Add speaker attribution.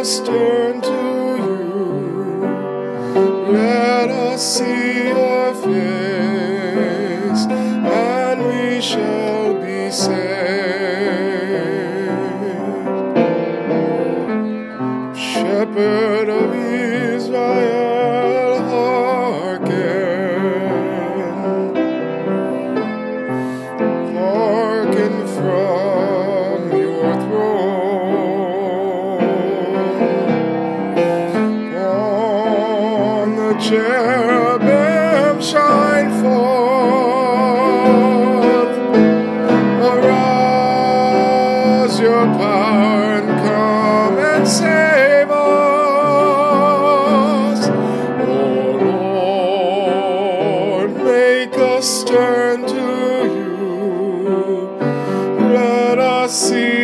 Speaker 1: us turn to you. Let us see your face, and we shall be saved. Shepherd of Israel. Cherubim shine forth. Arouse your power and come and save us. Oh Lord, make us turn to you. Let us see